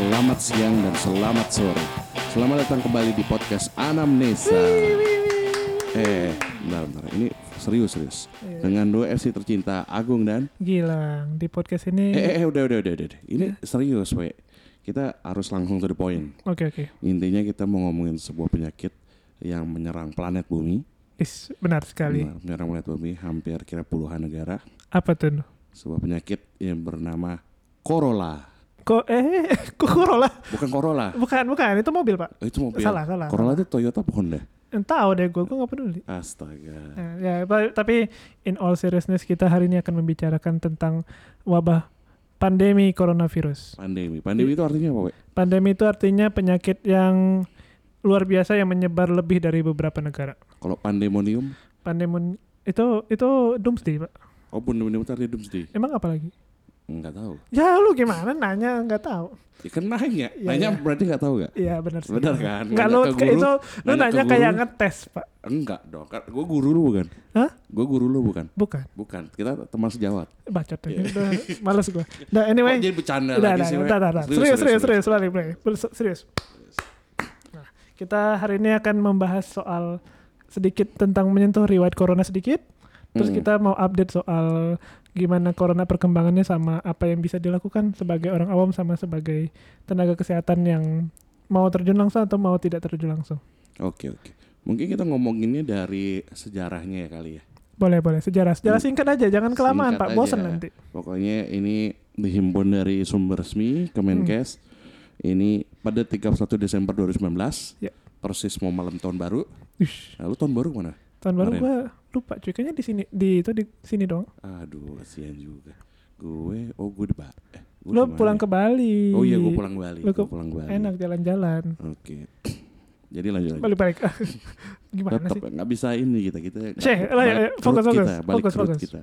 Selamat siang, dan selamat sore. Selamat datang kembali di podcast Anamnesa. Eh, bentar, bentar. Ini serius, serius. Iya. Dengan dua FC tercinta, Agung dan... Gilang di podcast ini. Eh, eh, eh, udah, udah, udah, udah. Ini serius, we. Kita harus langsung to the point. Oke oke. Intinya kita mau ngomongin sebuah penyakit yang menyerang planet bumi. Is benar sekali. Benar, menyerang planet bumi hampir kira puluhan negara. Apa tuh? Sebuah penyakit yang bernama Corolla. Kok eh kok Corolla? Bukan Corolla. Bukan bukan itu mobil pak. Oh, itu mobil. Salah, salah, Corolla itu Toyota apa Honda? Tahu deh gue gue nggak peduli. Astaga. Ya pa- tapi in all seriousness kita hari ini akan membicarakan tentang wabah pandemi coronavirus. Pandemi. Pandemi itu artinya apa, we? Pandemi itu artinya penyakit yang luar biasa yang menyebar lebih dari beberapa negara. Kalau pandemonium, Pandemi itu itu doomsday pak. oh pandemonium itu artinya doomsday. Emang apa lagi? Enggak tahu. Ya lu gimana nanya nggak tahu? Ya kan nanya. Iya, nanya iya. berarti nggak tahu gak? Iya benar sih. Benar kan? Enggak lu ke guru, itu lu nanya nanya kayak ngetes, Pak. Enggak dong. Gue guru lu bukan? Hah? Gue guru lu bukan? Bukan. Bukan. Kita teman sejawat. Bacot aja. Udah males gua. Nah, anyway. Kok jadi bercanda Udah, lagi sih, udah, udah, udah. Serius, serius, serius, balik. Ber- Serius. Nah, kita hari ini akan membahas soal sedikit tentang menyentuh riwayat corona sedikit. Terus Hmm. kita mau update soal gimana corona perkembangannya sama apa yang bisa dilakukan sebagai orang awam sama sebagai tenaga kesehatan yang mau terjun langsung atau mau tidak terjun langsung. Oke, oke. Mungkin kita ngomonginnya dari sejarahnya ya kali ya. Boleh, boleh. Sejarah. Sejarah singkat aja, jangan kelamaan, Singkat Pak. Bosan aja. nanti. Pokoknya ini dihimpun dari sumber resmi Kemenkes. Ini pada 31 Desember 2019. Ya. Persis mau malam tahun baru. Ush, Lalu tahun baru mana? Tahun baru gua lupa cuy. Kayaknya di sini di itu di sini dong. Aduh, kasihan juga. Gue, oh gue di Ba- eh, gue di mana pulang ya? ke Bali. Oh iya, gue pulang Bali. Gue pulang Bali. Enak jalan-jalan. Oke. Jadi lanjut lagi. Balik-balik. Gimana Tetap sih? nggak bisa ini kita kita. Syekh, balik lah, ya, root fokus, fokus, kita, balik fokus, root fokus. kita.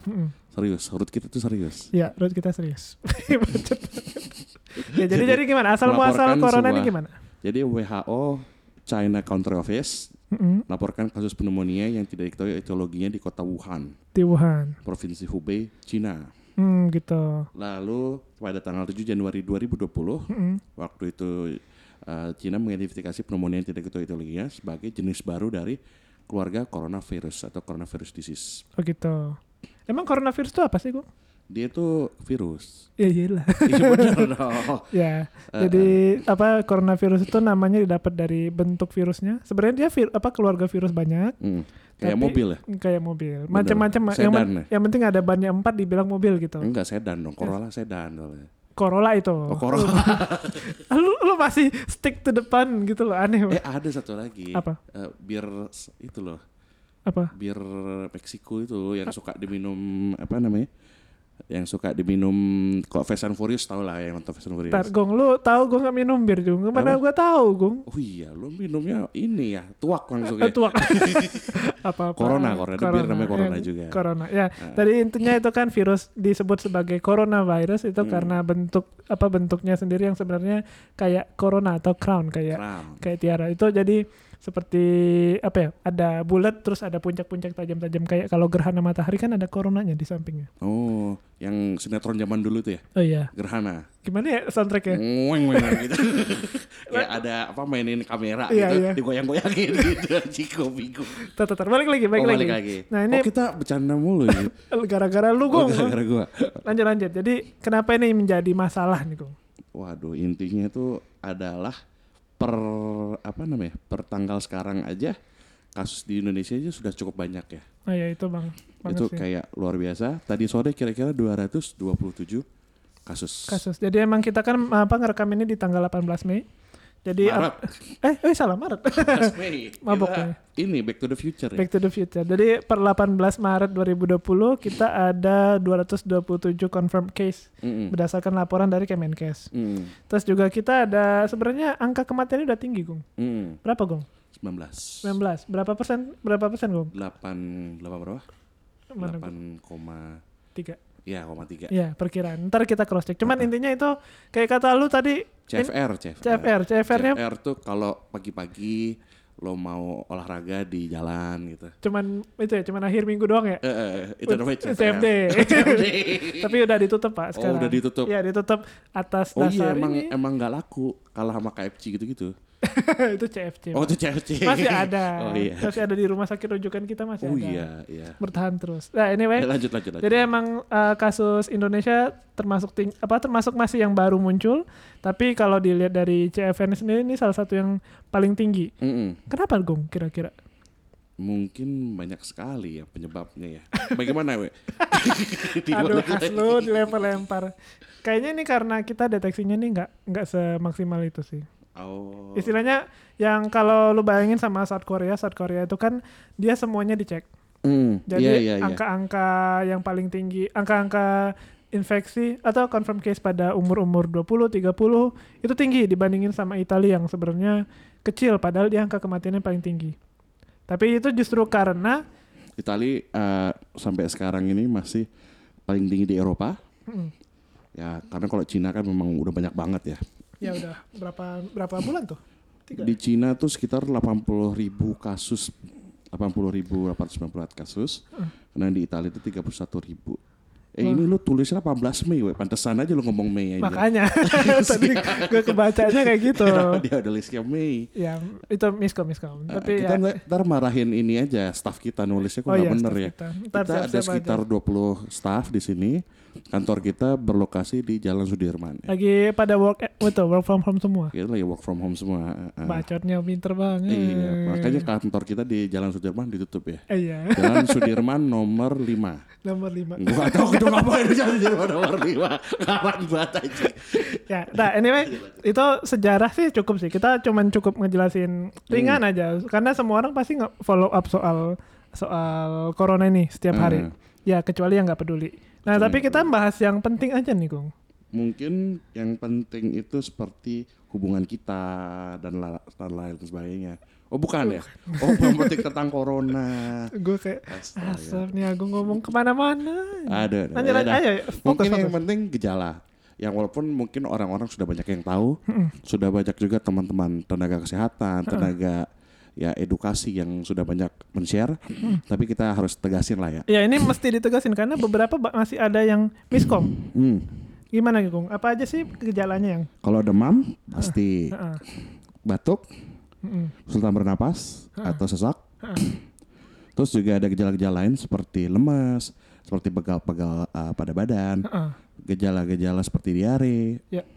Serius, root kita tuh serius. Ya, road kita serius. Ya, jadi jadi gimana? Asal muasal corona ini gimana? Jadi WHO China Country Office Mm-mm. laporkan kasus pneumonia yang tidak diketahui etiologinya di kota Wuhan, Di Wuhan. Provinsi Hubei, Cina. Hmm, gitu. Lalu pada tanggal 7 Januari 2020, Mm-mm. waktu itu uh, Cina mengidentifikasi pneumonia yang tidak diketahui etiologinya sebagai jenis baru dari keluarga coronavirus atau coronavirus disease. Oh gitu. Emang coronavirus itu apa sih, Gung? Dia itu virus. Ya iyalah. Iya benar dong. ya. Eh, Jadi apa coronavirus itu namanya didapat dari bentuk virusnya. Sebenarnya dia vir- apa keluarga virus banyak Hmm, Kayak Tapi- mobil ya? kayak mobil. Macam-macam yang, ya? yang penting ada bannya empat dibilang mobil gitu. Enggak sedan dong, Corolla sedan soalnya. Corolla itu. Oh, Corolla. lu lu masih stick to depan gitu loh aneh. eh ada satu lagi. Apa? Eh, bir itu loh, Apa? bir Meksiko itu yang suka diminum apa namanya? Yang suka diminum kok Fast and Furious tau lah yang nonton Fast and Furious. Ntar Gong, lu tahu gue gak minum bir Jung. Mana gue tahu Gong. Oh iya, lu minumnya ini ya, tuak langsung ya. Tuak. apa apa Corona, corona. Ada bir namanya corona juga. Corona. Ya, Ah. tadi intinya itu kan virus disebut sebagai coronavirus itu Hmm. karena bentuk apa bentuknya sendiri yang sebenarnya kayak corona atau crown kayak Crown. kayak tiara. Itu jadi seperti apa ya? Ada bulat terus ada puncak-puncak tajam-tajam kayak kalau gerhana matahari kan ada coronanya di sampingnya. Oh, yang sinetron zaman dulu tuh ya, Oh iya. Gerhana. Gimana ya soundtracknya? Ngoeng ngoeng gitu. Kayak ada apa mainin kamera Iya, gitu, iya. digoyang-goyangin gitu. Ciko bingung. Tar, tar, balik lagi, balik, Oh, lagi. balik lagi. Nah ini Oh, kita bercanda mulu ya. gara-gara lu Oh, Gong. gara-gara gua. lanjut lanjut. Jadi kenapa ini menjadi masalah nih Gong? Waduh, intinya itu adalah per apa namanya? Per tanggal sekarang aja kasus di Indonesia aja sudah cukup banyak ya. Oh ya itu bang. Itu sih. kayak luar biasa. Tadi sore kira-kira 227 kasus. kasus. Jadi emang kita kan apa ngerekam ini di tanggal 18 Mei. Jadi Maret. eh eh salah Maret. Mabok ya. Ini Back to the Future ya. Back to the Future. Jadi per 18 Maret 2020 kita ada 227 confirmed case mm -hmm. berdasarkan laporan dari Kemenkes. Mm. Terus juga kita ada sebenarnya angka kematian udah tinggi, Gung. Mm. Berapa, Gung? 19. 19. Berapa persen? Berapa persen, Gung? 8 8 berapa? 8,3. Iya, koma tiga. Iya, perkiraan. Ntar kita cross check. Cuman uh intinya itu kayak kata lu tadi CFR, in, CFR. CFR, CFR-nya CFR tuh kalau pagi-pagi lo mau olahraga di jalan gitu. Cuman itu ya, cuman akhir minggu doang ya. Uh, itu namanya CFR. CFD. CFD. Tapi udah ditutup pak oh, sekarang. Oh udah ditutup. Iya ditutup atas oh, iya, dasar iya, emang, ini. Emang nggak laku kalah sama KFC gitu-gitu. itu CFC. Oh itu CFC. Masih ada. Oh iya. Masih ada di rumah sakit rujukan kita masih Oh ada. iya iya. Bertahan terus. Nah, anyway. Ya, lanjut lanjut lanjut. Jadi emang uh, kasus Indonesia termasuk ting apa termasuk masih yang baru muncul, tapi kalau dilihat dari CFN sendiri ini salah satu yang paling tinggi. Mm-mm. Kenapa Gung kira-kira? Mungkin banyak sekali ya penyebabnya ya. Bagaimana we? Aduh, khas lagi? lu dilempar-lempar. Kayaknya ini karena kita deteksinya nih nggak nggak semaksimal itu sih. Oh. Istilahnya yang kalau lu bayangin sama South Korea, South Korea itu kan dia semuanya dicek. Mm, Jadi iya, iya, iya. angka-angka yang paling tinggi, angka-angka infeksi atau confirm case pada umur-umur 20, 30 itu tinggi dibandingin sama Italia yang sebenarnya kecil padahal dia angka kematiannya paling tinggi. Tapi itu justru karena Itali eh, sampai sekarang ini masih paling tinggi di Eropa. mm, Ya karena kalau Cina kan memang udah banyak banget ya. Ya udah berapa berapa bulan tuh? Tiga. Di Cina tuh sekitar 80 ribu kasus, 80 ribu 894 kasus. Karena di Italia itu 31 ribu. Eh ini lu tulisnya 18 Mei, we. pantesan aja lu ngomong Mei aja. Makanya tadi gue kebacanya kayak gitu. Dia ada listnya Mei. ya itu miskom miskom. Nah, Tapi kita ya, ntar marahin ini aja staff kita nulisnya kok Oh nggak iya, bener ya. kita. Kita, Ntar ada siap-siap sekitar 20 staff di sini. Kantor kita berlokasi di Jalan Sudirman. Ya. lagi pada work betul work from home semua. Kita lagi work from home semua. Bacotnya pinter banget. Iya, makanya kantor kita di Jalan Sudirman ditutup ya. Eh, iya. Jalan Sudirman nomor 5. Nomor 5. Gua tahu itu ngapain Jalan Sudirman nomor 5. Kapan banget aja. ya, nah anyway, itu sejarah sih cukup sih. Kita cuman cukup ngejelasin ringan Hmm. aja karena semua orang pasti nggak follow up soal soal corona ini setiap hari. Hmm. Ya, kecuali yang nggak peduli. Nah, Kecuali tapi yang kita bahas yang penting aja nih, Gung. Mungkin yang penting itu seperti hubungan kita dan la- dan lain sebagainya. Oh bukan ya? Oh pemetik tentang corona. Gue kayak asap nih aku ngomong ke mana-mana. Ada, ada. Lanjut, ayo, fokus, Mungkin yang penting gejala. Yang walaupun mungkin orang-orang sudah banyak yang tahu, sudah banyak juga teman-teman tenaga kesehatan, tenaga ya edukasi yang sudah banyak men-share, tapi kita harus tegasin lah ya. Ya ini mesti ditegasin karena beberapa masih ada yang miskom. Hmm. Gimana Gung? Apa aja sih gejalanya yang? Kalau demam pasti Heeh. batuk, Mm-mm. kesulitan bernapas atau sesak. Heeh. Terus juga ada gejala-gejala lain seperti lemas, seperti pegal-pegal uh, pada badan, Heeh. gejala-gejala seperti diare. Ya.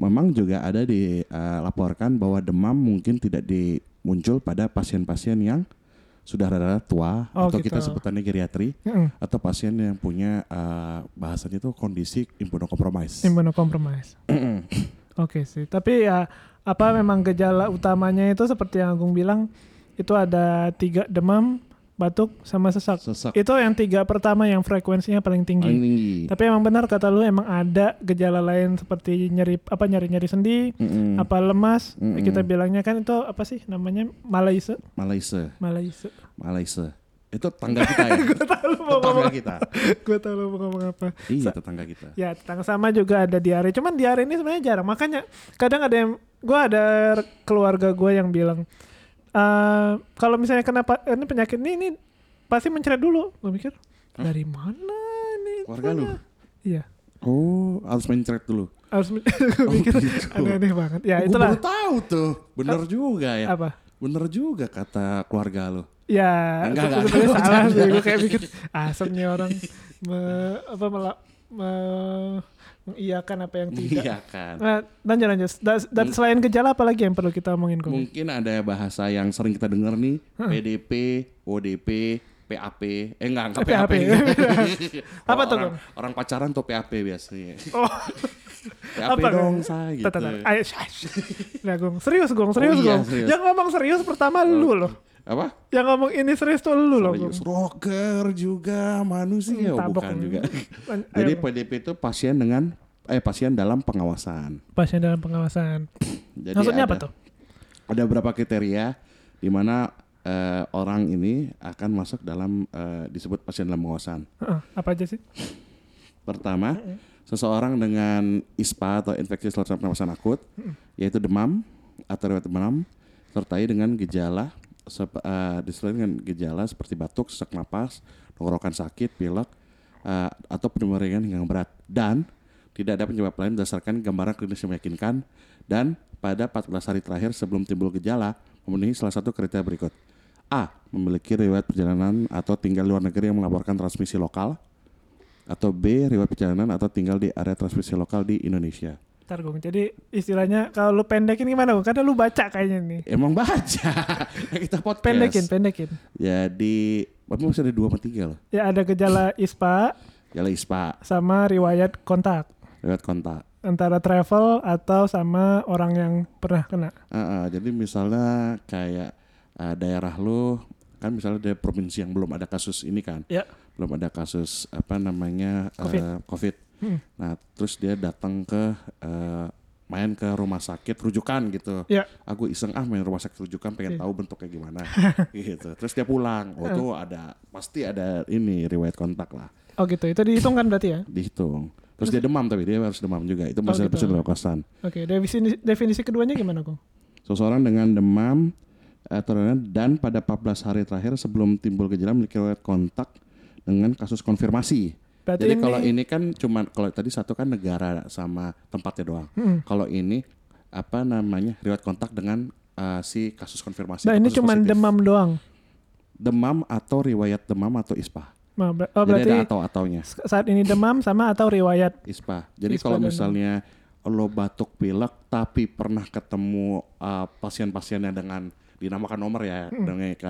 Memang juga ada dilaporkan bahwa demam mungkin tidak di muncul pada pasien-pasien yang sudah rada tua Oh, atau gitu. kita sebutannya geriatri Heeh. atau pasien yang punya uh, bahasanya itu kondisi imunokompromis. Immunocompromise. Oke sih. Tapi ya apa memang gejala utamanya itu seperti yang Agung bilang itu ada tiga demam, batuk, sama sesak. Sesak Itu yang tiga pertama yang frekuensinya paling tinggi. paling tinggi. Tapi emang benar kata lu emang ada gejala lain seperti nyeri apa nyeri-nyeri sendi, Mm-mm. apa lemas. Mm-mm. Kita bilangnya kan itu apa sih namanya malaise, Malaysia, malaise. Malaysia. Itu tetangga kita ya. Gue tahu lu mau tetangga ngomong, kita. gue tahu lu mau ngomong apa. Iya, tetangga kita. Ya, tentang sama juga ada diare. Cuman diare ini sebenarnya jarang. Makanya kadang ada yang gue ada keluarga gue yang bilang eh kalau misalnya kenapa ini penyakit ini, ini pasti mencret dulu. Gue mikir dari mana ini? Keluarga lu? Iya. Oh, harus mencret dulu. Harus men- gue mikir gitu. aneh-aneh banget. Ya Gua itulah baru tahu tuh. Bener juga ya. apa? Bener juga kata keluarga lu. Ya, Enggak, enggak, enggak, salah sih. Gue kayak mikir asem nih orang me, apa mela, me- mengiyakan apa yang tidak. Iya kan. Nah, lanjut lanjut. Da- Dan selain gejala apa lagi yang perlu kita omongin Kong? Mungkin ada bahasa yang sering kita dengar nih, PDP, ODP, PAP. Eh enggak, enggak PAP. PAP. Apa Oh, tuh, orang, orang pacaran tuh PAP biasanya. Oh, PAP Apa, dong saya gitu. tar, tar. Ayo. Nah, Gong, serius Gong, serius iya, Gong. serius. Yang ngomong serius pertama lu loh. Apa? Yang ngomong ini serius tuh lu loh. Serius. Rocker juga manusia, Tabok bukan juga. Jadi PDP itu pasien dengan eh pasien dalam pengawasan. pasien dalam pengawasan. Jadi Maksudnya ada, apa tuh? Ada beberapa kriteria di mana eh, orang ini akan masuk dalam eh, disebut pasien dalam pengawasan. Heeh, apa aja sih? Pertama, seseorang dengan ISPA atau infeksi saluran pernapasan akut, yaitu demam atau demam, sertai dengan gejala sep- eh, disertai dengan gejala seperti batuk, sesak napas, tenggorokan sakit, pilek, eh, atau pneumonia ringan hingga berat dan tidak ada penyebab lain berdasarkan gambaran klinis yang meyakinkan dan pada 14 hari terakhir sebelum timbul gejala memenuhi salah satu kriteria berikut. A. Memiliki riwayat perjalanan atau tinggal luar negeri yang melaporkan transmisi lokal atau B. Riwayat perjalanan atau tinggal di area transmisi lokal di Indonesia. Ntar Gung, jadi istilahnya kalau lu pendekin gimana Gung? Karena lu baca kayaknya nih. Emang baca kita podcast. Pendekin, pendekin. Jadi, Bapak masih ada dua sama tiga loh. Ya ada gejala ISPA Gejala ISPA, sama riwayat kontak riwayat kontak. antara travel atau sama orang yang pernah kena. Ah, ah, jadi misalnya kayak ah, daerah lu kan misalnya dari provinsi yang belum ada kasus ini kan, Ya. belum ada kasus apa namanya Covid. COVID. Hmm. Nah, terus dia datang ke eh, main ke rumah sakit rujukan gitu. Ya. Aku iseng ah main rumah sakit rujukan pengen Iya. tahu bentuknya gimana gitu. Terus dia pulang. Oh, tuh ada pasti ada ini riwayat kontak lah. Oh gitu, itu dihitung kan berarti ya? dihitung. Terus dia demam tapi dia harus demam juga. Itu masih gitu. masih dalam kosan. Oke, definisi definisi keduanya gimana Gung? Seseorang dengan demam atau dan pada 14 hari terakhir sebelum timbul gejala memiliki riwayat kontak dengan kasus konfirmasi. Berarti Jadi ini, kalau ini kan cuma kalau tadi satu kan negara sama tempatnya doang. Hmm. Kalau ini apa namanya riwayat kontak dengan uh, si kasus konfirmasi. Nah ini cuma demam doang. demam atau riwayat demam atau ISPA. Nah, ber- oh Jadi berarti ada atau ataunya saat ini demam sama atau riwayat. ISPA. Jadi ISPA kalau misalnya lo batuk pilek tapi pernah ketemu uh, pasien-pasien yang dengan dinamakan nomor ya dengan ke,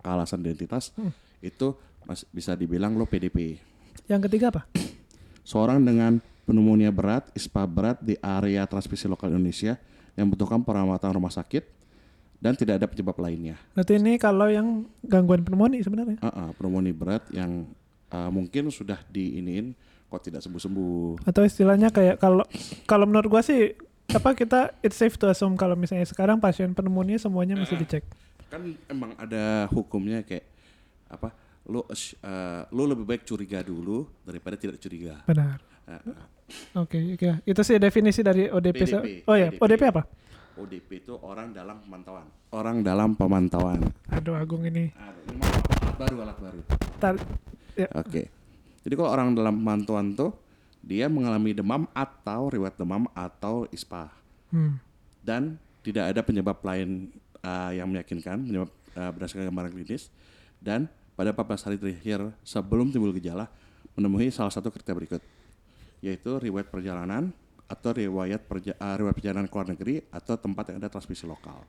kealasan identitas itu mas, bisa dibilang lo PDP. Yang ketiga apa? Seorang dengan pneumonia berat, ISPA berat di area transmisi lokal Indonesia yang membutuhkan perawatan rumah sakit dan tidak ada penyebab lainnya. Berarti ini kalau yang gangguan pneumonia sebenarnya. Uh, uh, pneumonia berat yang uh, mungkin sudah diiniin kok tidak sembuh-sembuh. Atau istilahnya kayak kalau kalau menurut gua sih apa kita it's safe to assume kalau misalnya sekarang pasien pneumonia semuanya mesti dicek. kan emang ada hukumnya kayak apa lu uh, lu lebih baik curiga dulu daripada tidak curiga Benar. Uh, uh, Oke, oke. Itu sih definisi dari ODP. PDP. Oh ya, PDP. ODP apa? ODP itu orang dalam pemantauan orang dalam pemantauan Aduh, Agung ini. Aduh, ini mah alat baru alat baru Tar, ya. oke jadi kalau orang dalam pemantauan tuh dia mengalami demam atau riwayat demam atau ispa Hmm. dan tidak ada penyebab lain uh, yang meyakinkan penyebab uh, berdasarkan gambaran klinis dan pada 14 hari terakhir sebelum timbul gejala menemui salah satu kriteria berikut yaitu riwayat perjalanan atau riwayat perja- uh, riwayat perjalanan ke luar negeri atau tempat yang ada transmisi lokal.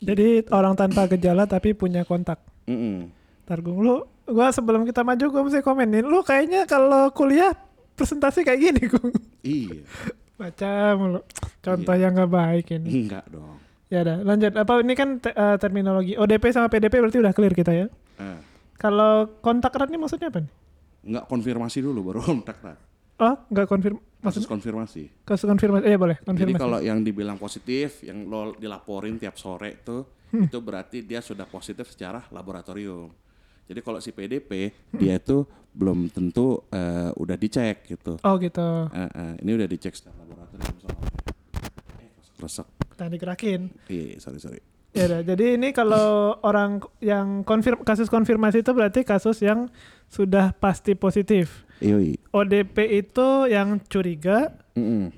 Jadi orang tanpa gejala tapi punya kontak. Mm-mm. Targung lu, gua sebelum kita maju gua mesti komenin. Lu kayaknya kalau kuliah presentasi kayak gini, Gung. Iya, Baca mulu. Contoh yang nggak baik ini. enggak dong. Ya udah, lanjut. Apa ini kan te- eh, terminologi ODP sama PDP berarti udah clear kita ya. Eh, Kalau kontak erat ini maksudnya apa nih? enggak konfirmasi dulu baru kontak lah. Oh, nggak konfirm maksudnya konfirmasi. kasus konfirmasi. Eh boleh, Jadi konfirmasi. kalau yang dibilang positif, yang lo dilaporin tiap sore itu, Hmm. itu berarti dia sudah positif secara laboratorium. Jadi kalau si PDP dia itu belum tentu eh, udah dicek gitu. Oh gitu. Eh, eh, ini udah dicek secara laboratorium soalnya. Eh, resek. Nah digerakin. Iya, sorry sorry. Ya jadi ini kalau orang yang konfirm kasus konfirmasi itu berarti kasus yang sudah pasti positif. Yoi. ODP itu yang curiga, Mm-mm.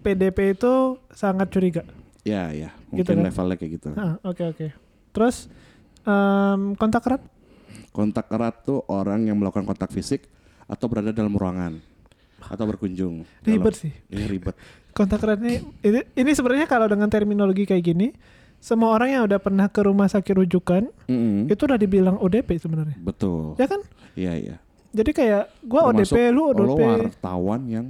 PDP itu sangat curiga. Ya ya, Gitu mungkin kan? levelnya kayak gitu. Ah, Oke oke. Terus em, kontak erat? Kontak erat tuh orang yang melakukan kontak fisik atau berada dalam ruangan atau berkunjung. Ribet Dalam- sih. Ini ribet. Kontak erat ini ini, ini sebenarnya kalau dengan terminologi kayak gini, semua orang yang udah pernah ke rumah sakit rujukan Mm-mm. itu udah dibilang ODP sebenarnya. Betul. Ya kan? Iya iya. Jadi kayak gua Termasuk ODP, lu Lo ODP. wartawan yang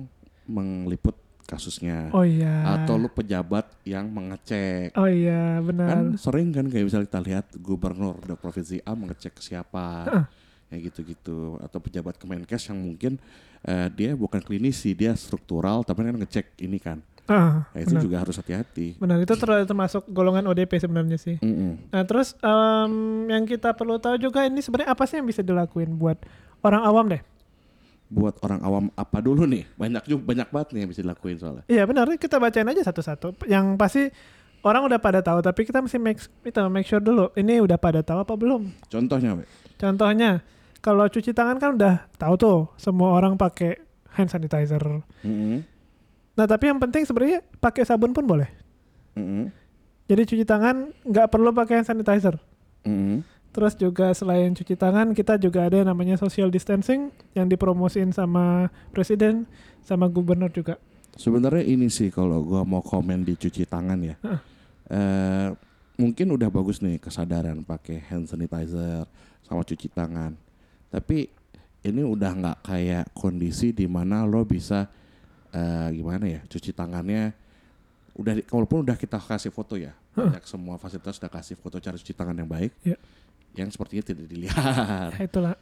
mengliput kasusnya. Oh iya. Atau lu pejabat yang mengecek. Oh iya, benar. Kan sering kan kayak misalnya kita lihat gubernur dari provinsi A mengecek siapa. Ya gitu-gitu. Atau pejabat Kemenkes yang mungkin eh, dia bukan klinisi, dia struktural tapi kan ngecek ini kan. Ah, Nah, itu benar. juga harus hati-hati. Benar, itu ter- termasuk golongan ODP sebenarnya sih. Mm-mm. Nah, terus em, yang kita perlu tahu juga ini sebenarnya apa sih yang bisa dilakuin buat orang awam deh? Buat orang awam apa dulu nih? Banyak juga banyak banget nih yang bisa dilakuin soalnya. Iya benar, kita bacain aja satu-satu. Yang pasti orang udah pada tahu tapi kita mesti make kita make sure dulu ini udah pada tahu apa belum. Contohnya, We. Contohnya kalau cuci tangan kan udah tahu tuh semua orang pakai hand sanitizer. Mm-mm. Nah tapi yang penting sebenarnya pakai sabun pun boleh. Mm-mm. Jadi cuci tangan nggak perlu pakai hand sanitizer. Mm-mm. Terus juga selain cuci tangan kita juga ada yang namanya social distancing yang dipromosin sama presiden sama gubernur juga. Sebenarnya ini sih kalau gua mau komen di cuci tangan ya. Heeh. Eh, mungkin udah bagus nih kesadaran pakai hand sanitizer sama cuci tangan. Tapi ini udah nggak kayak kondisi di mana lo bisa eh, gimana ya cuci tangannya udah walaupun udah kita kasih foto ya banyak semua fasilitas udah kasih foto cara cuci tangan yang baik Iya. yang sepertinya tidak dilihat. Ya, itulah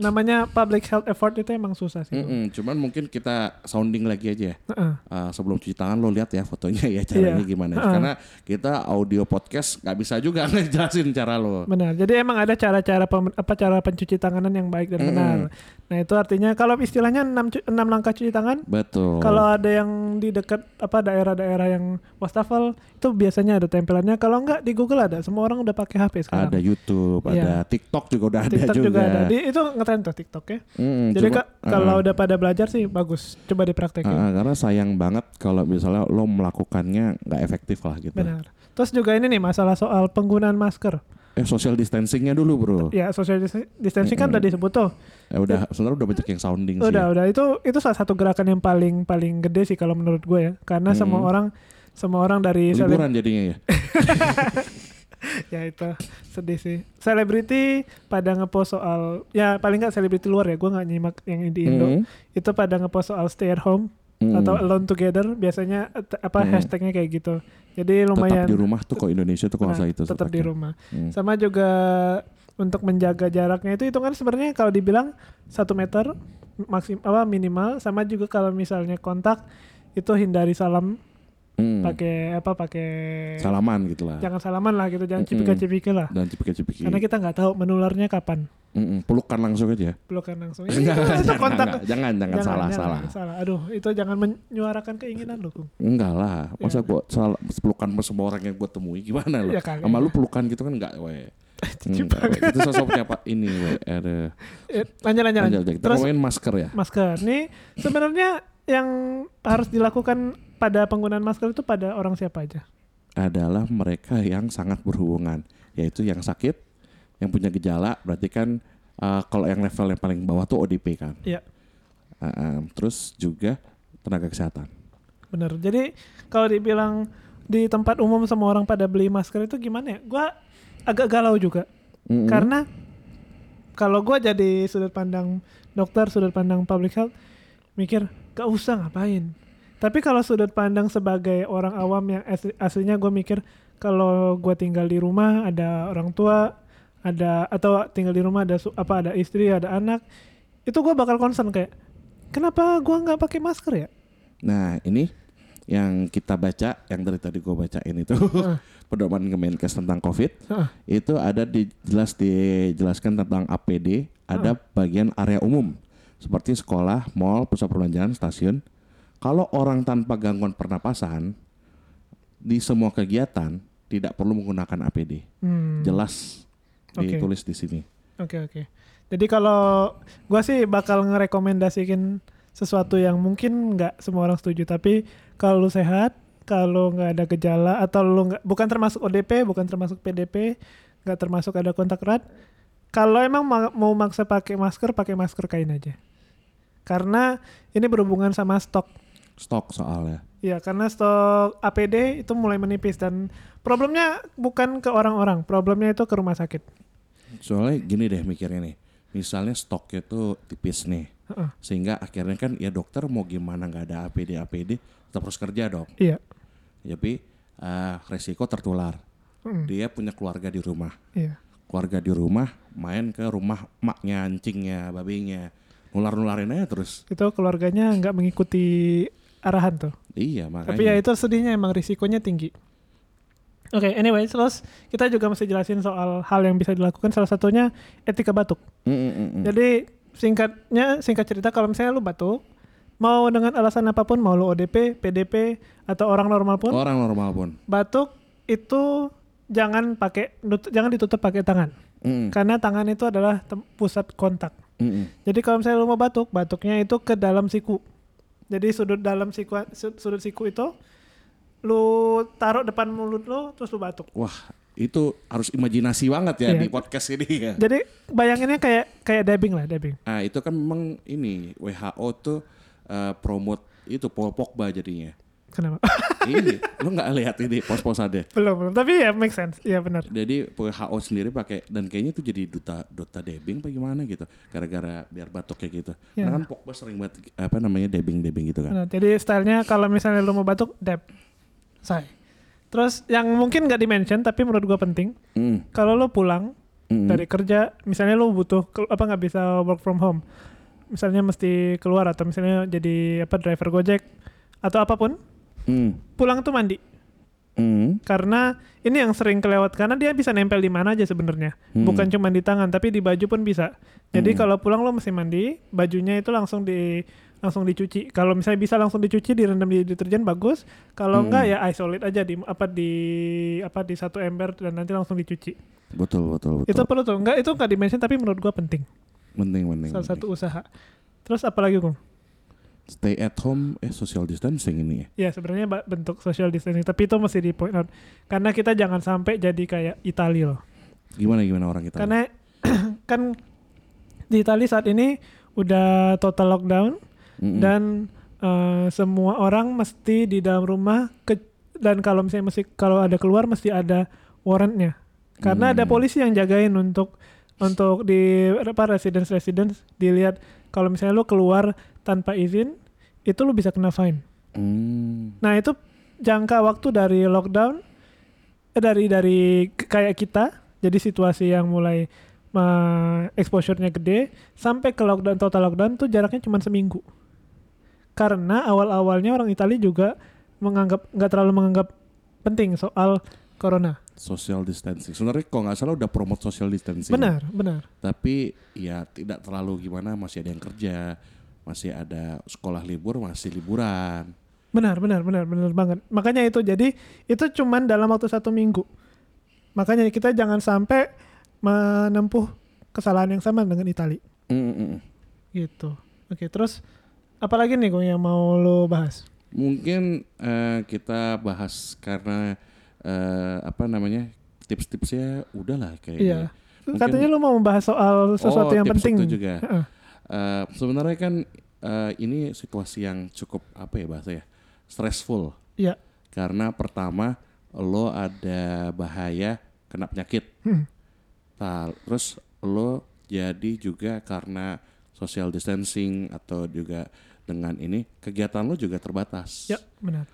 namanya public health effort itu emang susah sih. Mm-mm, cuman mungkin kita sounding lagi aja ya. Heeh. Uh, sebelum cuci tangan lo lihat ya fotonya ya caranya Iya. gimana. Heeh. Karena kita audio podcast nggak bisa juga ngejelasin cara lo. Benar. Jadi emang ada cara-cara apa cara pencuci tanganan yang baik dan Mm-mm. benar. Nah, itu artinya kalau istilahnya 6 enam langkah cuci tangan, Betul. kalau ada yang di dekat apa daerah-daerah yang wastafel itu biasanya ada tempelannya. Kalau enggak di Google ada. Semua orang udah pakai HP sekarang. ada YouTube, Iya. ada TikTok juga udah ada TikTok juga. juga ada. Di, itu ngetren tuh TikTok ya. Mm, Jadi cuma- Kak, kalau uh, udah pada belajar sih bagus. Coba dipraktekin. uh, karena sayang banget kalau misalnya lo melakukannya nggak efektif lah gitu. Benar. Terus juga ini nih masalah soal penggunaan masker. Eh social distancingnya dulu bro. Ya social dis- distancing kan udah disebut tuh. Eh, udah sebenarnya udah banyak yang sounding sih. Udah, ya. udah itu itu salah satu gerakan yang paling paling gede sih kalau menurut gue ya. Karena Mm-mm. semua orang semua orang dari seleb- Liburan jadinya ya. ya itu sedih sih. Selebriti pada ngepost soal ya paling nggak selebriti luar ya. Gue nggak nyimak yang di Indo. Mm, Itu pada ngepost soal stay at home mm. atau alone together. Biasanya eh, apa Mm. hashtagnya kayak gitu. Jadi lumayan tetap di rumah tuh kok Indonesia tuh kalau Nah, itu. tetap di rumah. Mm. Sama juga untuk menjaga jaraknya itu hitungan sebenarnya kalau dibilang satu meter maksim apa minimal sama juga kalau misalnya kontak itu hindari salam Mm. pakai apa pakai salaman gitu lah. jangan salaman lah gitu jangan Mm-mm. cipika-cipiki lah Dan cipika-cipiki. karena kita nggak tahu menularnya kapan Mm-mm, pelukan langsung aja. pelukan langsung Enggak, Iya, itu jangan, kontak enggak, jangan, jangan, salah, salah. salah aduh itu jangan menyuarakan keinginan Kung. Enggak lah, masa Ya. gua salah pelukan sama semua orang yang gua temui gimana lo? Ya. Sama lu pelukan gitu kan enggak. Enggak, we. Itu sosoknya Pak ini, we. Ada. Eh, lanjut lanjut, Lanjut. Kita terus masker ya. masker nih sebenarnya yang harus dilakukan pada penggunaan masker itu pada orang siapa aja Adalah mereka yang sangat berhubungan, yaitu yang sakit, yang punya gejala, berarti kan uh, kalau yang level yang paling bawah tuh ODP kan. Iya. Uh, um, terus juga tenaga kesehatan. Bener. Jadi kalau dibilang di tempat umum semua orang pada beli masker itu gimana ya? Gua agak galau juga. Mm-mm. Karena kalau gua jadi sudut pandang dokter, sudut pandang public health, mikir gak usah ngapain. Tapi kalau sudut pandang sebagai orang awam yang asli- aslinya gue mikir kalau gua tinggal di rumah ada orang tua, ada atau tinggal di rumah ada apa ada istri, ada anak, itu gua bakal concern kayak kenapa gua nggak pakai masker ya? Nah ini yang kita baca, yang dari tadi gue bacain itu Heeh. pedoman Kemenkes tentang COVID Heeh. itu ada di jelas dijelaskan tentang APD, ada bagian area umum seperti sekolah, mall, pusat perbelanjaan, stasiun. Kalau orang tanpa gangguan pernapasan di semua kegiatan tidak perlu menggunakan APD. Hmm. Jelas ditulis di sini. Oke oke. Jadi kalau gua sih bakal ngerekomendasikan sesuatu yang mungkin nggak semua orang setuju, tapi kalau lu sehat, kalau nggak ada gejala atau lu nggak bukan termasuk ODP, bukan termasuk PDP, nggak termasuk ada kontak erat, kalau emang ma- mau maksa pakai masker, pakai masker kain aja. Karena ini berhubungan sama stok. Stok soalnya. Ya, karena stok APD itu mulai menipis dan problemnya bukan ke orang-orang, problemnya itu ke rumah sakit. Soalnya gini deh mikirnya nih. Misalnya stoknya tuh tipis nih. Heeh. Sehingga akhirnya kan ya dokter mau gimana nggak ada APD APD tetap harus kerja dong. Iya. Tapi eh, resiko tertular. Mm, Dia punya keluarga di rumah. Iya. Keluarga di rumah main ke rumah maknya, ancingnya, babinya. Nular-nularin aja terus. itu keluarganya nggak mengikuti arahan tuh. Iya makanya. Tapi ya itu sedihnya emang risikonya tinggi. Oke, anyway, terus kita juga mesti jelasin soal hal yang bisa dilakukan. Salah satunya etika batuk. Mm, mm, mm, mm. Jadi singkatnya, singkat cerita kalau misalnya lu batuk, mau dengan alasan apa pun, mau lu ODP, PDP, atau orang normal pun, Orang normal pun. batuk itu jangan pakai jangan ditutup pakai tangan Mm, karena tangan itu adalah pusat kontak. mm, mm. Jadi kalau misalnya lu mau batuk, batuknya itu ke dalam siku. Jadi sudut dalam siku su- sudut siku itu lu taruh depan mulut lu terus lu batuk. Wah, itu harus imajinasi banget ya Iya. di podcast ini ya. Jadi bayanginnya kayak kayak dabbing lah, dabbing. Nah, itu kan memang ini WHO tuh eh, promote itu Paul Pogba jadinya. Kenapa? ini lu nggak lihat ini pos-posannya. belum, belum. Tapi ya make sense. Iya benar. Jadi WHO sendiri pakai dan kayaknya itu jadi duta duta dabbing apa gimana gitu. Gara-gara biar batuk kayak gitu. Ya. Karena kan Pogba sering banget apa namanya dabbing-dabbing gitu kan. Nah, jadi stylenya kalau misalnya lu mau batuk, dab. Say. Terus yang mungkin nggak dimention tapi menurut gua penting, Mm, kalau lu pulang mm, dari kerja, misalnya lu butuh apa nggak bisa work from home, misalnya mesti keluar atau misalnya jadi apa driver gojek atau apa pun, mm, pulang tuh mandi. mm, Karena ini yang sering kelewat karena dia bisa nempel di mana aja sebenarnya, Hmm. bukan cuma di tangan tapi di baju pun bisa. Jadi Hmm. kalau pulang lo mesti mandi, bajunya itu langsung di langsung dicuci. Kalau misalnya bisa langsung dicuci, direndam di deterjen bagus. Kalau Hmm. enggak ya isolate aja di apa di apa di satu ember dan nanti langsung dicuci. betul betul betul. Itu perlu tuh. Enggak itu enggak dimention tapi menurut gua penting. penting penting. Salah penting. satu usaha. Terus apa lagi, Kung? Stay at home eh social distancing ini ya. Ya sebenarnya bentuk social distancing, tapi itu mesti di point out. Karena kita jangan sampai jadi kayak Italia loh. Gimana gimana orang kita? Karena kan di Italia saat ini udah total lockdown Mm-mm. dan eh, semua orang mesti di dalam rumah ke, dan kalau misalnya mesti kalau ada keluar mesti ada warrantnya. Karena ada Hmm. polisi yang jagain untuk untuk di apa residence residence dilihat kalau misalnya lu keluar tanpa izin itu lu bisa kena fine. Mm, Nah itu jangka waktu dari lockdown eh, dari dari kayak kita jadi situasi yang mulai uh, exposure-nya gede sampai ke lockdown total lockdown tuh jaraknya cuma seminggu. Karena awal-awalnya orang Italia juga menganggap nggak terlalu menganggap penting soal corona. social distancing. Sebenarnya kalau nggak salah udah promote social distancing. Benar, benar. Tapi ya tidak terlalu gimana masih ada yang kerja, masih ada sekolah libur, masih liburan. Benar, benar, benar, benar banget. Makanya itu jadi itu cuman dalam waktu satu minggu. Makanya kita jangan sampai menempuh kesalahan yang sama dengan Italia. Mm, mm, mm. Gitu. Oke, terus apalagi nih gue yang mau lo bahas? Mungkin eh, kita bahas karena eh, apa namanya tips-tipsnya udahlah kayaknya. Iya. Mungkin- Katanya lo mau membahas soal sesuatu Oh, yang tips penting. itu juga. Heeh. Eh, sebenarnya kan eh, ini situasi yang cukup apa ya bahasa ya stressful. Iya. Karena pertama lo ada bahaya kena penyakit. Hmm. Nah, terus lo jadi juga karena social distancing atau juga dengan ini kegiatan lo juga terbatas. Ya, benar.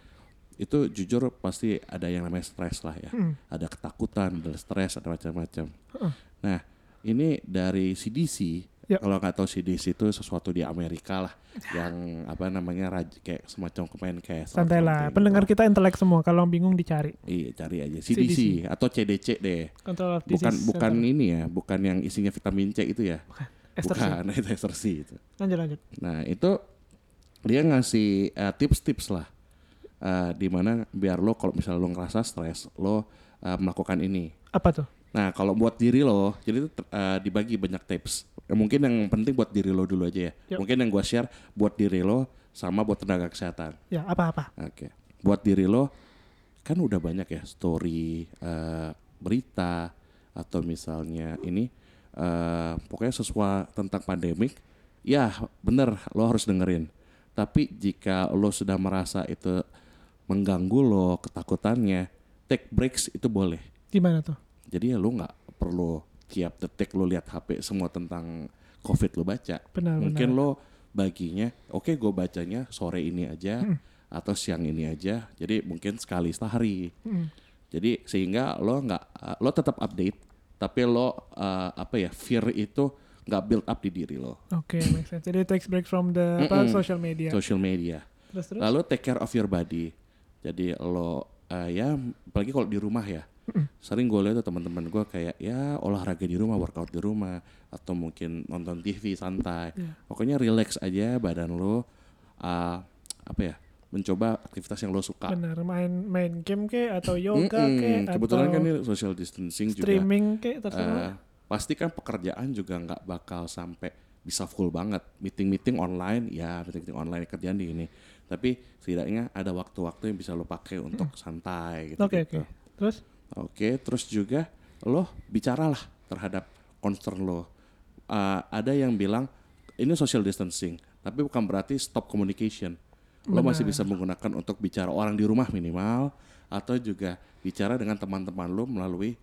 Itu jujur pasti ada yang namanya stres lah ya. Hmm. Ada ketakutan, ada stres, ada macam-macam. Heeh. Nah, ini dari CDC. Ya. Kalau nggak tahu CDC itu sesuatu di Amerika lah, yang apa namanya raj- kayak semacam kemarin kayak Santai lah. Pendengar gitu. kita intelek semua. Kalau bingung dicari. Iya, cari aja CDC, atau CDC deh. Control of Bukan Disease bukan Center. ini ya, bukan yang isinya vitamin C itu ya. Esther bukan, itu eksersi itu. Lanjut, lanjut. Nah, itu dia ngasih eh, tips-tips lah. Eh, di mana biar lo kalau misalnya lo ngerasa stres, lo eh, melakukan ini. Apa tuh? Nah, kalau buat diri lo, jadi itu eh, dibagi banyak tips. Ya, mungkin yang penting buat diri lo dulu aja ya. Yuk. Mungkin yang gua share buat diri lo sama buat tenaga kesehatan. Ya, apa-apa. Oke. Buat diri lo kan udah banyak ya story eh, berita atau misalnya ini eh, pokoknya sesuatu tentang pandemik. Ya, bener lo harus dengerin. Tapi jika lo sudah merasa itu mengganggu lo ketakutannya, take breaks itu boleh. Gimana tuh? Jadi ya lo nggak perlu tiap detik lo lihat HP semua tentang COVID lo baca. Benar, Mungkin benar. lo baginya, oke gue bacanya sore ini aja Hmm. atau siang ini aja. Jadi mungkin sekali sehari. Hmm. Jadi sehingga lo nggak, uh, lo tetap update, tapi lo uh, apa ya fear itu nggak build up di diri lo. Oke, make sense. Jadi takes break from the apa, Mm-mm. social media. Social media. terus terus. Lalu take care of your body. Jadi lo uh, ya apalagi kalau di rumah ya. Sering gue lihat teman-teman gue kayak ya olahraga di rumah, workout di rumah atau mungkin nonton TV santai. Iya. Pokoknya relax aja badan lo uh, apa ya? mencoba aktivitas yang lo suka. Benar, main main game ke atau yoga Mm-mm. ke Kebetulan atau kan ini social distancing juga. streaming ke terserah. pasti kan pekerjaan juga nggak bakal sampai bisa full banget. Meeting-meeting online, ya meeting-meeting online kerjaan di ini. Tapi setidaknya ada waktu-waktu yang bisa lo pakai untuk santai gitu. Oke oke. Terus Oke, terus juga lo bicaralah terhadap concern lo. Uh, ada yang bilang ini social distancing, tapi bukan berarti stop communication. Lo masih bisa menggunakan untuk bicara orang di rumah minimal atau juga bicara dengan teman-teman lo melalui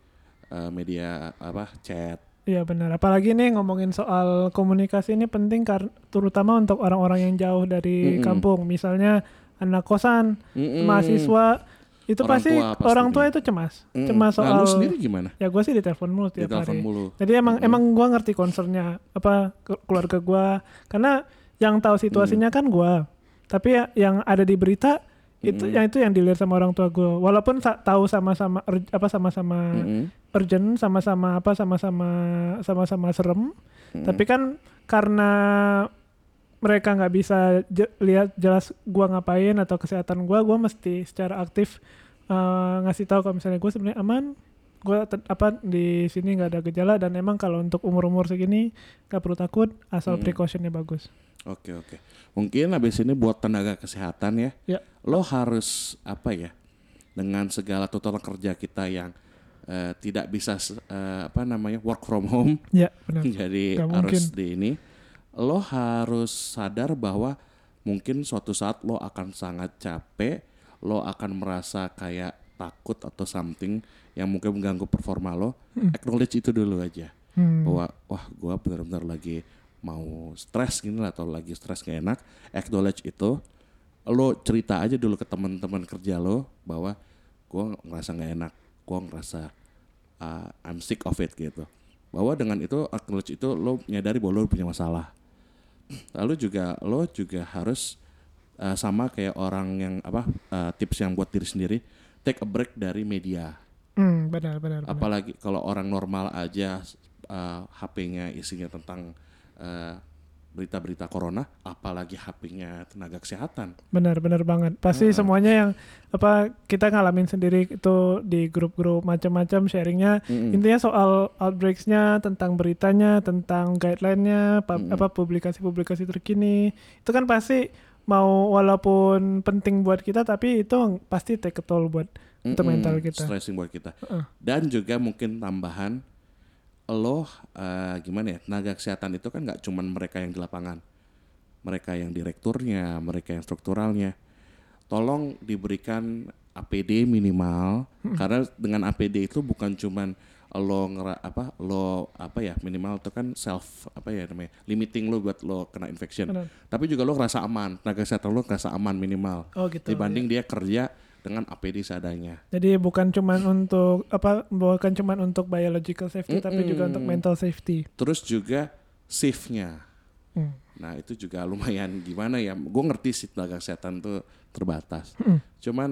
uh, media apa chat. Iya benar. Apalagi nih ngomongin soal komunikasi ini penting karena terutama untuk orang-orang yang jauh dari Mm-mm. kampung. Misalnya anak kosan, Mm-mm. mahasiswa itu Orang pasti tua pasti orang tua itu cemas. Mm-mm. Cemas Nah, lo soal sendiri gimana? ya gue sih ditelepon mulu tiap telepon hari. mulu. Jadi emang emang gue ngerti concernnya apa ke- keluarga gue karena yang tahu situasinya kan gue. Tapi ya, yang ada di berita itu Mm-mm. yang itu yang dilihat sama orang tua gue. Walaupun sa- tahu sama-sama ur- apa sama-sama Mm-mm. urgent sama-sama apa sama-sama sama-sama serem Mm-mm. tapi kan karena mereka nggak bisa je- lihat jelas gua ngapain atau kesehatan gua gua mesti secara aktif eh, ngasih tahu kalau misalnya gua sebenarnya aman gua apa di sini nggak ada gejala dan emang kalau untuk umur-umur segini nggak perlu takut asal Hmm. precautionnya bagus Oke oke. Mungkin habis ini buat tenaga kesehatan ya. Ya. Lo harus apa ya? Dengan segala tuntutan kerja kita yang eh, tidak bisa eh, apa namanya work from home, ya benar jadi Nggak harus mungkin. di ini. Lo harus sadar bahwa mungkin suatu saat lo akan sangat capek, lo akan merasa kayak takut atau something yang mungkin mengganggu performa lo. Acknowledge itu dulu aja Hmm. bahwa wah gua benar-benar lagi mau stres gini lah atau lagi stres gak enak acknowledge itu lo cerita aja dulu ke teman-teman kerja lo bahwa gua ngerasa nggak enak gua ngerasa uh, I'm sick of it gitu bahwa dengan itu acknowledge itu lo menyadari bahwa lo punya masalah lalu juga lo juga harus uh, sama kayak orang yang apa uh, tips yang buat diri sendiri take a break dari media Hmm, benar benar benar. apalagi kalau orang normal aja uh, HP-nya isinya tentang uh, berita-berita corona, apalagi HP-nya tenaga kesehatan. Benar, benar banget. Pasti semuanya yang apa kita ngalamin sendiri itu di grup-grup macam-macam sharingnya. Mm-mm. Intinya soal outbreaks-nya, tentang beritanya, tentang guideline-nya, Mm-mm. apa publikasi-publikasi terkini. Itu kan pasti mau walaupun penting buat kita, tapi itu pasti take a toll buat untuk Mm-mm, mental kita. Stressing buat kita. Heeh. Dan juga mungkin tambahan lo uh, gimana ya tenaga kesehatan itu kan nggak cuman mereka yang di lapangan, mereka yang direkturnya, mereka yang strukturalnya. Tolong diberikan APD minimal karena dengan APD itu bukan cuman lo ngera apa lo apa ya minimal itu kan self apa ya namanya limiting lo buat lo kena infection Benar. tapi juga lo ngerasa aman tenaga kesehatan lo ngerasa aman minimal Oh gitu. dibanding dia kerja dengan APD seadanya Jadi bukan cuman untuk apa bukan cuman untuk biological safety tapi juga untuk mental safety. terus juga shiftnya Hmm. nah itu juga lumayan gimana ya gue ngerti sih tenaga kesehatan tuh terbatas Mm. cuman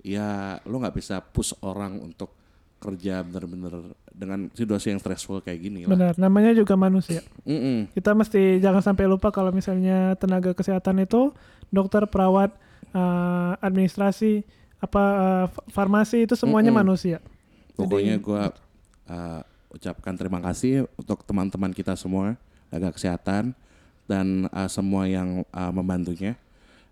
ya lo nggak bisa push orang untuk kerja bener-bener dengan situasi yang stressful kayak gini lah Benar, namanya juga manusia. Mm-mm. kita mesti jangan sampai lupa kalau misalnya tenaga kesehatan itu dokter, perawat, eh, administrasi, apa eh, fa- farmasi itu semuanya Mm-mm. manusia. pokoknya gue ucapkan terima kasih untuk teman-teman kita semua tenaga kesehatan dan uh, semua yang uh, membantunya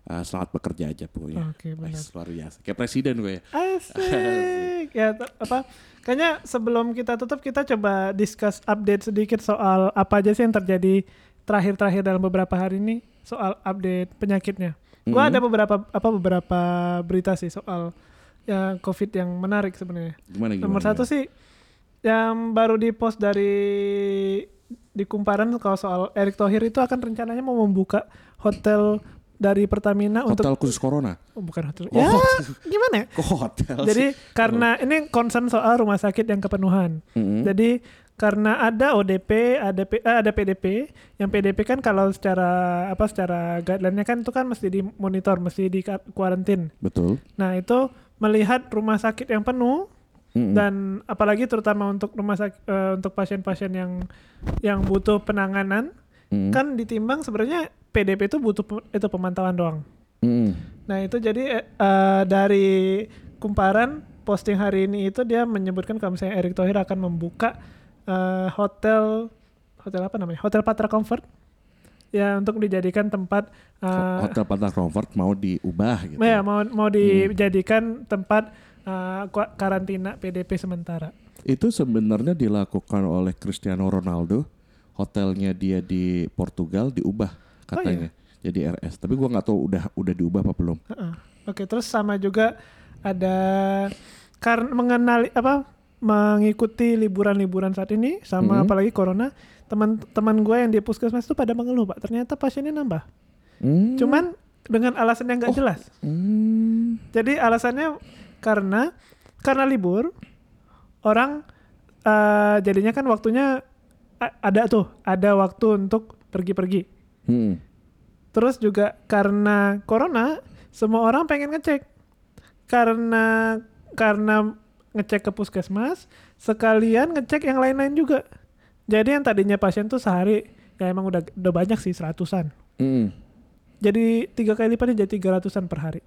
Uh, selamat bekerja aja pokoknya Oke, benar. Wah, luar biasa kayak presiden gue ya Asik. ya apa? Kayaknya sebelum kita tutup kita coba discuss update sedikit soal apa aja sih yang terjadi terakhir-terakhir dalam beberapa hari ini soal update penyakitnya. Gua Mhm. ada beberapa apa beberapa berita sih soal ya COVID yang menarik sebenarnya. gimana gimana Nomor satu sih yang baru di post dari di kumparan kalau soal Erick Thohir itu akan rencananya mau membuka hotel dari Pertamina hotel untuk khusus corona oh, bukan hotel. Oh, Ya, gimana ya? kok hotel Jadi sih? karena ini concern soal rumah sakit yang kepenuhan. Mm-mm. Jadi karena ada ODP, ada P- eh, ada PDP, yang PDP kan kalau secara apa secara guideline-nya kan itu kan mesti dimonitor, mesti di kuarantin. betul Nah, itu melihat rumah sakit yang penuh Mm-mm. dan apalagi terutama untuk rumah sakit eh, untuk pasien-pasien yang yang butuh penanganan Mm-mm. kan ditimbang sebenarnya PDP itu butuh itu pemantauan doang. Mm-mm. Nah itu jadi eh, dari kumparan posting hari ini itu dia menyebutkan kalau misalnya Erick Thohir akan membuka eh, hotel hotel apa namanya hotel Patra Comfort ya untuk dijadikan tempat eh, Hotel Pantai Comfort mau diubah gitu. ya mau mau dijadikan tempat eh, kwa- karantina PDP sementara. Itu sebenarnya dilakukan oleh Cristiano Ronaldo. Hotelnya dia di Portugal diubah katanya jadi RS. Tapi gua nggak tahu udah udah diubah apa belum. Heeh. Oke, terus sama juga ada karena mengenali apa mengikuti liburan-liburan saat ini sama Mhm. apalagi corona, teman-teman gue yang di puskesmas itu pada mengeluh, Pak. Ternyata pasiennya nambah. Hmm. Cuman dengan alasan yang nggak jelas. Hmm. Jadi alasannya karena karena libur orang eh, jadinya kan waktunya ada tuh, ada waktu untuk pergi-pergi. Hmm. Terus juga karena corona, semua orang pengen ngecek. Karena karena ngecek ke puskesmas, sekalian ngecek yang lain-lain juga. Jadi yang tadinya pasien tuh sehari, ya emang udah udah banyak sih seratusan. Hmm. Jadi tiga kali lipatnya jadi tiga ratusan per hari.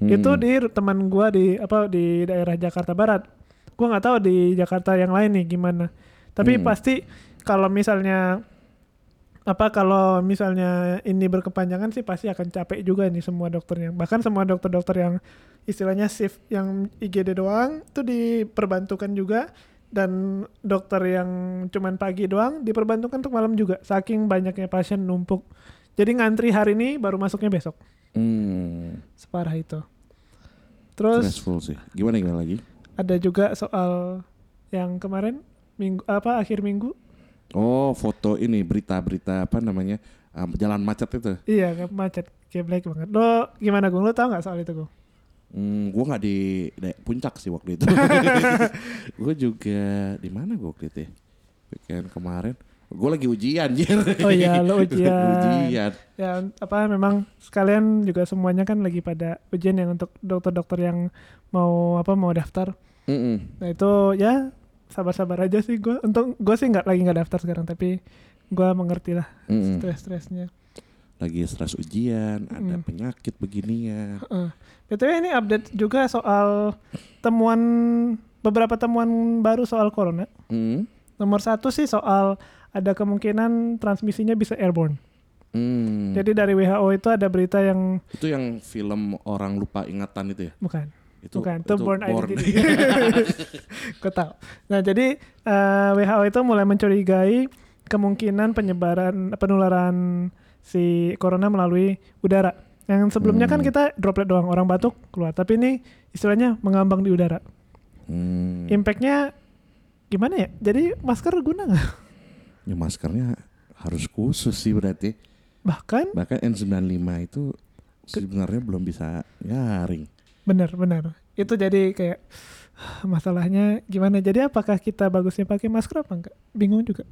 Hmm. Itu di teman gua di apa di daerah Jakarta Barat. Gua nggak tahu di Jakarta yang lain nih gimana. Tapi Hmm. pasti kalau misalnya apa kalau misalnya ini berkepanjangan sih pasti akan capek juga nih semua dokternya. Bahkan semua dokter-dokter yang istilahnya shift yang IGD doang itu diperbantukan juga dan dokter yang cuman pagi doang diperbantukan untuk malam juga. Saking banyaknya pasien numpuk. Jadi ngantri hari ini baru masuknya besok. Hmm. Separah itu. Terus Stressful sih. Gimana gimana lagi? ada juga soal yang kemarin minggu apa akhir minggu Oh, foto ini berita-berita apa namanya? um, jalan macet itu. iya macet kayak black banget lo gimana gue lo tau nggak soal itu gue Hmm, gua nggak di, di puncak sih waktu itu. gue juga di mana gua waktu itu? ya? Weekend kemarin. Gue lagi ujian, Jir. oh iya lo ujian ujian. ya apa memang sekalian juga semuanya kan lagi pada ujian yang untuk dokter-dokter yang mau apa mau daftar Mm-mm. nah itu ya sabar-sabar aja sih gue untuk gue sih nggak lagi nggak daftar sekarang tapi gue mengerti lah Mm-mm. stres-stresnya Lagi stres ujian, ada Mm. penyakit beginian. BTW ini update juga soal temuan beberapa temuan baru soal corona. Mm. Nomor satu sih soal ada kemungkinan transmisinya bisa airborne. Mm. Jadi dari WHO itu ada berita yang Itu yang film orang lupa ingatan itu ya? bukan, Itu, bukan, itu, born Born. identity. Kau tahu. Nah jadi eh, WHO itu mulai mencurigai kemungkinan penyebaran penularan si corona melalui udara. Yang sebelumnya kan Hmm. kita droplet doang, orang batuk keluar. Tapi ini istilahnya mengambang di udara. Hmm. Impactnya gimana ya? Jadi masker guna nggak? Ya maskernya harus khusus sih berarti. Bahkan Bahkan N95 itu sebenarnya belum bisa nyaring. benar-benar itu jadi kayak masalahnya gimana? Jadi apakah kita bagusnya pakai masker apa enggak? Bingung juga.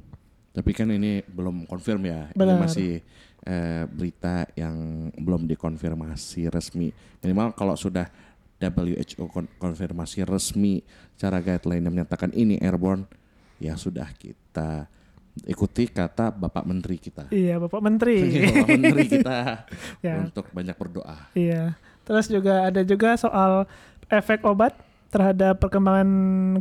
Tapi kan ini belum konfirm ya. Ini Benar. masih eh, berita yang belum dikonfirmasi resmi. Minimal kalau sudah WHO kon- konfirmasi resmi cara guideline yang menyatakan ini airborne, ya sudah kita ikuti kata Bapak Menteri kita. Iya, Bapak Menteri. Bapak Menteri kita ya, untuk banyak berdoa. iya. Terus juga ada juga soal efek obat terhadap perkembangan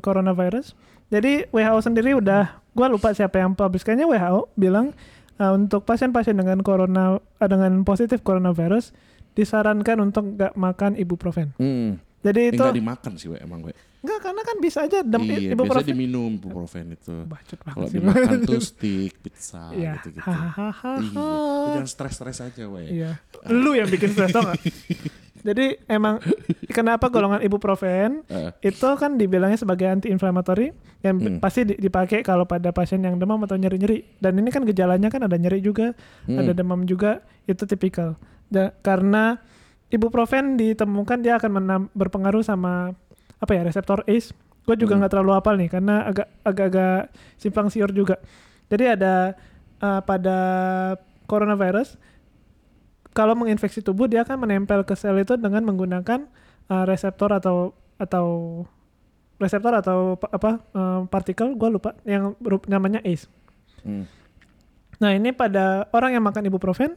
coronavirus. Jadi WHO sendiri udah, gua lupa siapa yang publish, kayaknya WHO bilang uh, untuk pasien-pasien dengan corona uh, dengan positif coronavirus disarankan untuk nggak makan ibuprofen. Hmm. Jadi Eh, itu nggak dimakan sih we, emang we. Enggak, karena kan bisa aja dem iya, biasanya ibuprofen. diminum ibuprofen itu. Bacot banget Kalau dimakan tuh stick, pizza Iya. gitu-gitu. Hahaha. Iya, jangan stres-stres aja we. Iya. Lu yang bikin stres tau gak? Jadi emang kenapa golongan ibuprofen Eh, itu kan dibilangnya sebagai anti-inflammatory yang Hmm. pasti di- dipakai kalau pada pasien yang demam atau nyeri-nyeri. Dan ini kan gejalanya kan ada nyeri juga, hmm. ada demam juga, itu tipikal. Da- karena ibuprofen ditemukan dia akan berpengaruh sama apa ya reseptor ACE. Gue juga Hmm. nggak terlalu hafal nih karena agak agak-agak simpang siur juga. Jadi ada uh, pada coronavirus kalau menginfeksi tubuh dia akan menempel ke sel itu dengan menggunakan uh, reseptor atau atau reseptor atau pa- apa uh, partikel gue lupa yang namanya ACE. Hmm. Nah ini pada orang yang makan ibuprofen,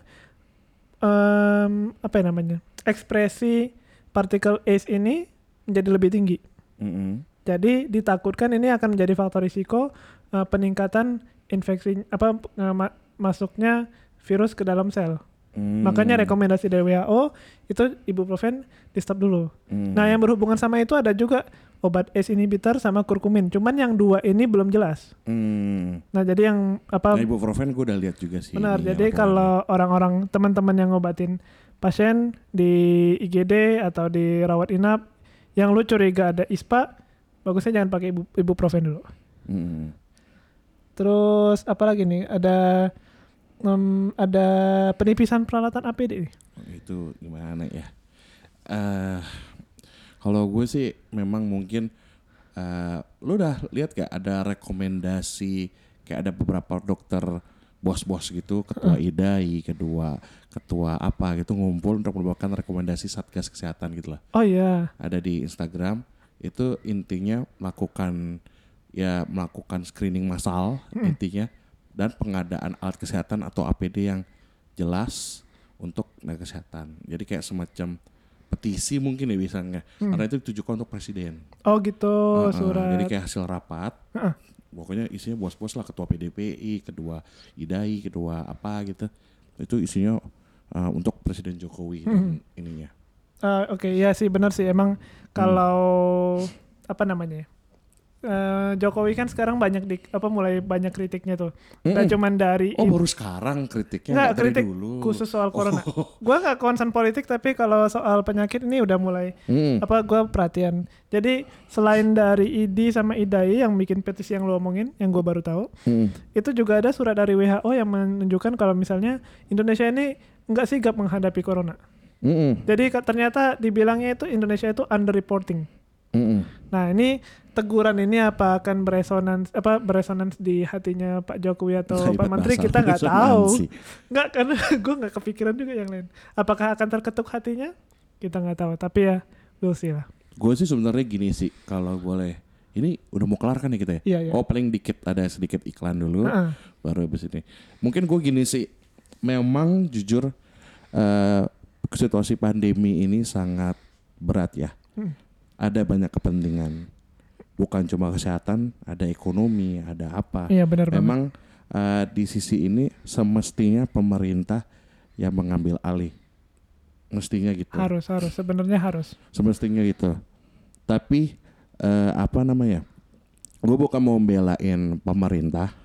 em, apa ya namanya? ekspresi partikel ACE ini menjadi lebih tinggi. Mm-mm. Jadi ditakutkan ini akan menjadi faktor risiko eh, peningkatan infeksi apa eh, ma- masuknya virus ke dalam sel. Mm. Makanya rekomendasi dari WHO itu ibuprofen di stop dulu. Mm. Nah, yang berhubungan sama itu ada juga obat ACE inhibitor sama kurkumin. Cuman yang dua ini belum jelas. Mm. Nah, jadi yang apa Nah, ibuprofen gue udah lihat juga sih. benar. Jadi kalau orang-orang teman-teman yang ngobatin pasien di IGD atau di rawat inap yang lu curiga ada ISPA, bagusnya jangan pakai ibu, ibuprofen dulu. Mm. Terus apa lagi nih? Ada em, ada penipisan peralatan APD nih. itu gimana ya? eh kalau gue sih memang mungkin eh lu udah lihat gak ada rekomendasi kayak ada beberapa dokter bos-bos gitu, ketua IDAI, kedua ketua apa gitu ngumpul untuk membawakan rekomendasi satgas kesehatan gitu lah. Oh iya. Ada di Instagram itu intinya melakukan ya melakukan screening massal intinya dan pengadaan alat kesehatan atau APD yang jelas untuk tenaga kesehatan. Jadi kayak semacam petisi mungkin ya bisanya. Karena itu ditujukan untuk presiden. Oh gitu Heeh, surat. Jadi kayak hasil rapat. Heeh. Pokoknya isinya bos-bos lah ketua PDPI, kedua IDAI, kedua apa gitu. Itu isinya uh, untuk Presiden Jokowi dan ininya. Eh, Oke, ya sih benar sih emang Hmm. kalau apa namanya? Eh, Jokowi kan sekarang banyak di apa mulai banyak kritiknya tuh. Nggak Mm-mm. cuman dari Oh baru sekarang kritiknya Nggak, dari kritik dulu. khusus soal corona. Oh. Gua nggak concern politik tapi kalau soal penyakit ini udah mulai Mm. apa gua perhatian. Jadi selain dari ID sama IDAI yang bikin petisi yang lo omongin, yang gua baru tahu, Mm. itu juga ada surat dari WHO yang menunjukkan kalau misalnya Indonesia ini nggak sigap menghadapi corona. Mm-mm. Jadi ka- ternyata dibilangnya itu Indonesia itu underreporting. Mm-mm. Nah ini teguran ini apa akan beresonans apa beresonans di hatinya Pak Jokowi atau Pak Kalimat Menteri kita nggak tahu. Nggak karena gue nggak kepikiran juga yang lain. Apakah akan terketuk hatinya? Kita nggak tahu. Tapi ya we'll see lah. Gue sih sebenarnya gini sih kalau boleh. Ini udah mau kelar kan nih kita ya? Iya, iya. Oh paling dikit ada sedikit iklan dulu Heeh. baru habis ini. Mungkin gue gini sih. Memang jujur eh situasi pandemi ini sangat berat ya. Hmm. Ada banyak kepentingan. Bukan cuma kesehatan, ada ekonomi, ada apa. Iya benar. Memang eh, di sisi ini semestinya pemerintah yang mengambil alih. Mestinya gitu. Harus harus sebenarnya harus. Semestinya gitu. Tapi eh, apa namanya? Gue bukan mau belain pemerintah,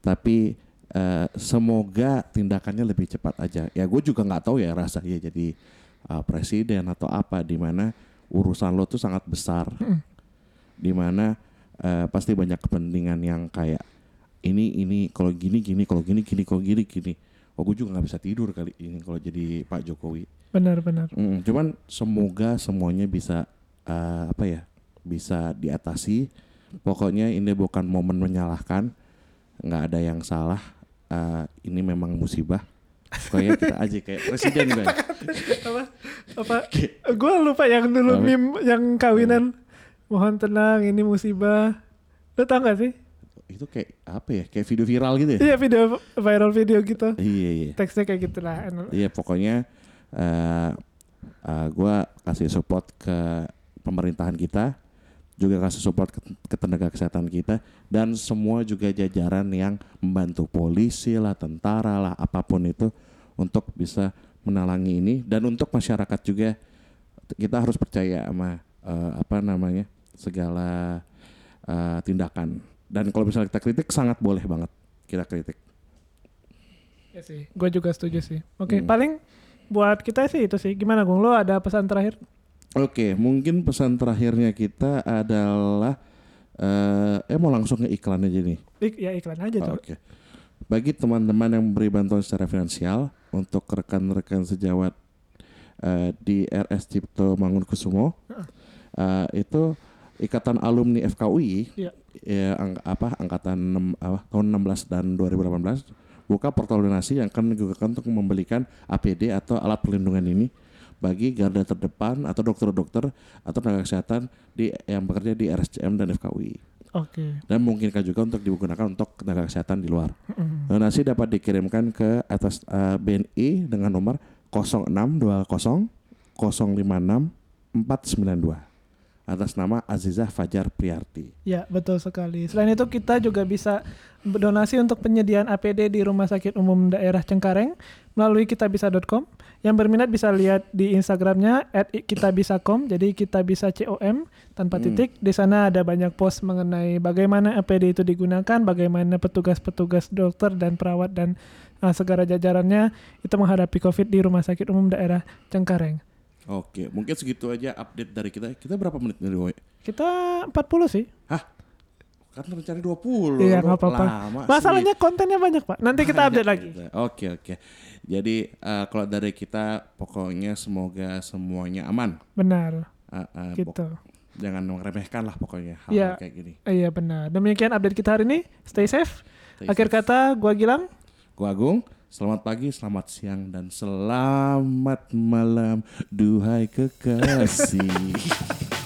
tapi eh, semoga tindakannya lebih cepat aja. Ya gue juga nggak tahu ya rasanya jadi eh, presiden atau apa, di mana urusan lo tuh sangat besar, di mana eh, pasti banyak kepentingan yang kayak ini ini kalau gini gini kalau gini gini kalau gini gini. Oh gue juga nggak bisa tidur kali ini kalau jadi Pak Jokowi. Benar benar. Mm, cuman semoga semuanya bisa eh, apa ya bisa diatasi. Pokoknya ini bukan momen menyalahkan, nggak ada yang salah. Eh, ini memang musibah. Pokoknya kita aja kayak presiden guys. apa apa? Gue lupa yang dulu meme yang kawinan. Mohon tenang ini musibah. Lo tau gak sih? Itu kayak apa ya? Kayak video viral gitu ya? Iya video viral video gitu. Iya iya. Teksnya kayak gitulah. Iya pokoknya eh eh, gue kasih support ke pemerintahan kita, juga kasih support ke, ke tenaga kesehatan kita, dan semua juga jajaran yang membantu polisi lah, tentara lah, apa pun itu untuk bisa menalangi ini dan untuk masyarakat juga kita harus percaya sama eh, apa namanya segala eh, tindakan. Dan kalau misalnya kita kritik sangat boleh banget kita kritik. Ya sih, gue juga setuju sih. Oke, Hmm. paling buat kita sih itu sih. Gimana Gung? Lo ada pesan terakhir? Oke, mungkin pesan terakhirnya kita adalah eh, eh mau langsung ke iklan aja nih. Ik- ya iklan aja tuh. Oke. Bagi teman-teman yang memberi bantuan secara finansial untuk rekan-rekan sejawat eh, di RS Cipto Mangunkusumo eh, itu ikatan alumni FKUI Iya. ya, ang- apa angkatan 6, apa, tahun 16 dan 2018 buka portal donasi yang akan digunakan untuk membelikan APD atau alat perlindungan ini bagi garda terdepan atau dokter-dokter atau tenaga kesehatan di yang bekerja di RSCM dan FKUI Oke. dan memungkinkan juga untuk digunakan untuk tenaga kesehatan di luar. Mm. Donasi dapat dikirimkan ke atas eh, BNI dengan nomor 0620 056 492 atas nama Azizah Fajar Priarti. Ya, betul sekali. Selain itu kita juga bisa berdonasi untuk penyediaan APD di Rumah Sakit Umum Daerah Cengkareng melalui kitabisa.com. Yang berminat bisa lihat di Instagramnya @kitabisa.com. Jadi kita bisa com tanpa Hmm. titik. Di sana ada banyak post mengenai bagaimana APD itu digunakan, bagaimana petugas-petugas dokter dan perawat dan uh, segala jajarannya itu menghadapi COVID di Rumah Sakit Umum Daerah Cengkareng. Oke, mungkin segitu aja update dari kita. Kita berapa menit nih, Woy? Kita 40 sih. Hah? Kan rencana 20. Iya, Lu nggak apa-apa. lama sih. Masalahnya kontennya banyak, Pak. Nanti kita update lagi. Oke oke. Jadi eh, kalau dari kita pokoknya semoga semuanya aman. Benar, eh, pok- gitu. jangan meremehkan lah pokoknya hal, Iya. kayak gini. Iya benar. Demikian update kita hari ini. Stay safe. Stay Akhir safe. kata, gua Gilang. Gua Agung. Selamat pagi, selamat siang, dan selamat malam, duhai kekasih.